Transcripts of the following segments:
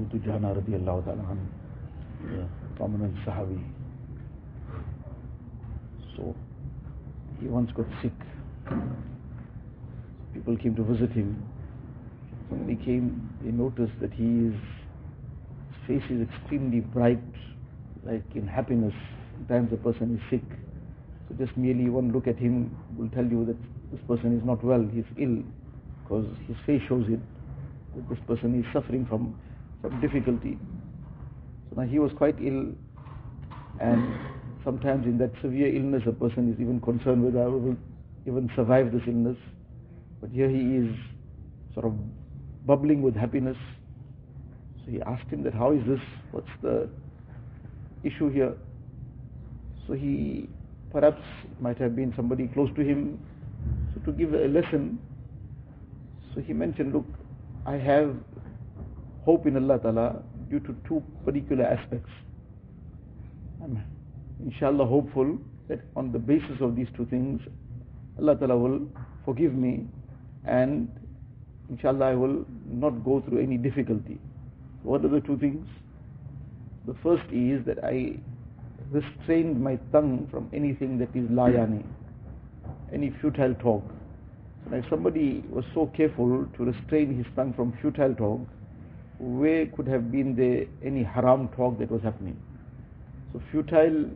Abu Dujana radiallahu ta'ala anhu, the prominent Sahabi. So he once got sick. People came to visit him. When they came, they noticed that he is, his face is extremely bright, like in happiness. Sometimes a person is sick. So just merely one look at him will tell you that this person is not well, he's ill, because his face shows it, that this person is suffering from some difficulty. So now he was quite ill, and sometimes in that severe illness a person is even concerned whether I will even survive this illness. But here he is sort of bubbling with happiness. So he asked him that how is this? What's the issue here? So he perhaps might have been somebody close to him. So to give a lesson, so he mentioned, look, I have hope in Allah Ta'ala due to two particular aspects. I'm inshallah hopeful that on the basis of these two things, Allah Ta'ala will forgive me and inshallah I will not go through any difficulty. What are the two things? The first is that I restrained my tongue from anything that is layani, any futile talk. So if somebody was so careful to restrain his tongue from futile talk, where could have been the any haram talk that was happening? So futile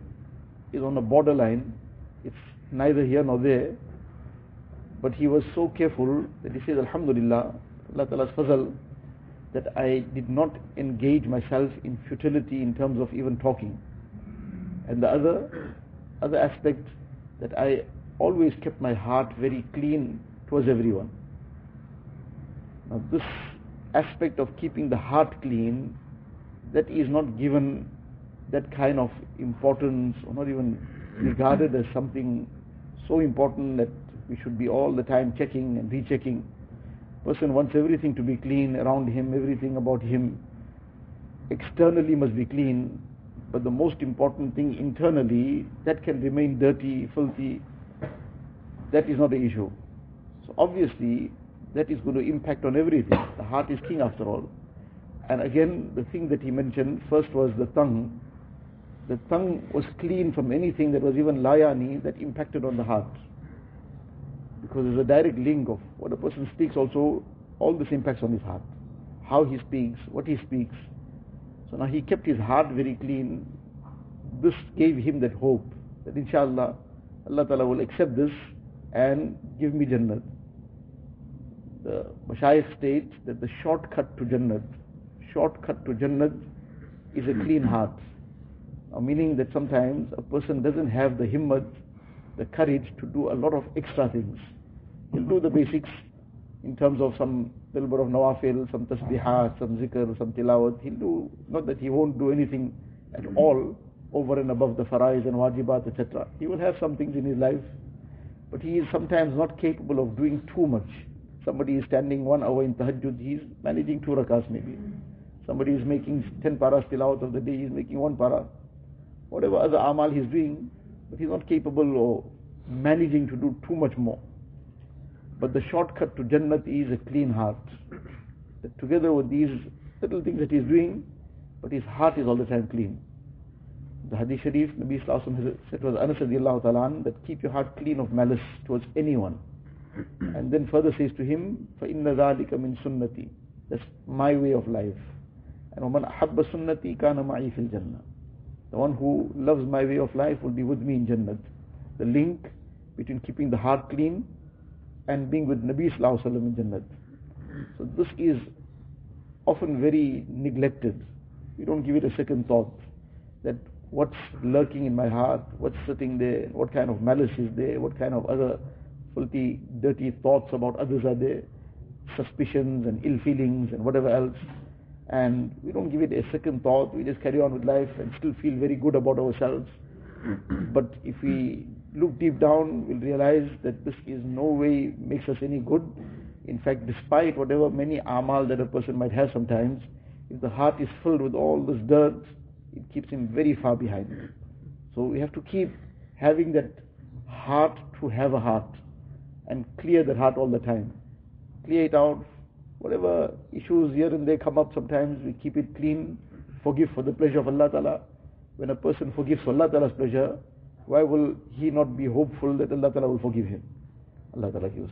is on a borderline. It's neither here nor there. But he was so careful that he says, Alhamdulillah, Allah Ta'ala's fazal, that I did not engage myself in futility in terms of even talking. And the other, other aspect that I always kept my heart very clean towards everyone. Now this aspect of keeping the heart clean, that is not given that kind of importance or not even regarded as something so important that we should be all the time checking and rechecking. Person wants everything to be clean around him, everything about him externally must be clean, but the most important thing internally, that can remain dirty, filthy, that is not the issue. So obviously, that is going to impact on everything. The heart is king after all. And again, the thing that he mentioned first was the tongue. The tongue was clean from anything that was even layani that impacted on the heart. Because there's a direct link of what a person speaks also, all this impacts on his heart. How he speaks, what he speaks. So now he kept his heart very clean. This gave him that hope that inshallah Allah Ta'ala will accept this and give me Jannat. The Mashayikh states that the shortcut to Jannat, shortcut to Jannat is a clean heart. Now meaning that sometimes a person doesn't have the himmat, the courage to do a lot of extra things. He'll do the basics in terms of some little bit of nawafil, some tasbihat, some zikr, some tilawat. He'll do, not that he won't do anything at all over and above the farais and wajibat, etc. He will have some things in his life, but he is sometimes not capable of doing too much. Somebody is standing one hour in tahajjud, he's managing two rakas maybe. Somebody is making 10 paras tilawat of the day, he's making one para. Whatever other amal he's doing, but he is not capable of managing to do too much more. But the shortcut to Jannat is a clean heart. That together with these little things that he's doing, but his heart is all the time clean. The Hadith Sharif, Nabi Sallallahu has said was Anas radiallahu that keep your heart clean of malice towards anyone and then further says to him, فَإِنَّ ذَلِكَ مِن sunnati. That's my way of life. And وَمَنْ أَحَبَّ sunnati كَانَ مَعِي فِي الْجَنَّةِ The one who loves my way of life will be with me in Jannat. The link between keeping the heart clean and being with Nabi Sallallahu in Jannat. So this is often very neglected. We don't give it a second thought that what's lurking in my heart, what's sitting there, what kind of malice is there, what kind of other filthy, dirty thoughts about others are there, suspicions and ill feelings and whatever else. And we don't give it a second thought, we just carry on with life and still feel very good about ourselves. but if we look deep down, we'll realize that this is no way makes us any good. In fact, despite whatever many amal that a person might have sometimes, if the heart is filled with all this dirt, it keeps him very far behind. So we have to keep having that heart to have a heart and clear that heart all the time. Clear it out Whatever issues here and there come up sometimes, we keep it clean, forgive for the pleasure of Allah Ta'ala. When a person forgives for Allah Ta'ala's pleasure, why will he not be hopeful that Allah Ta'ala will forgive him? Allah Ta'ala gives.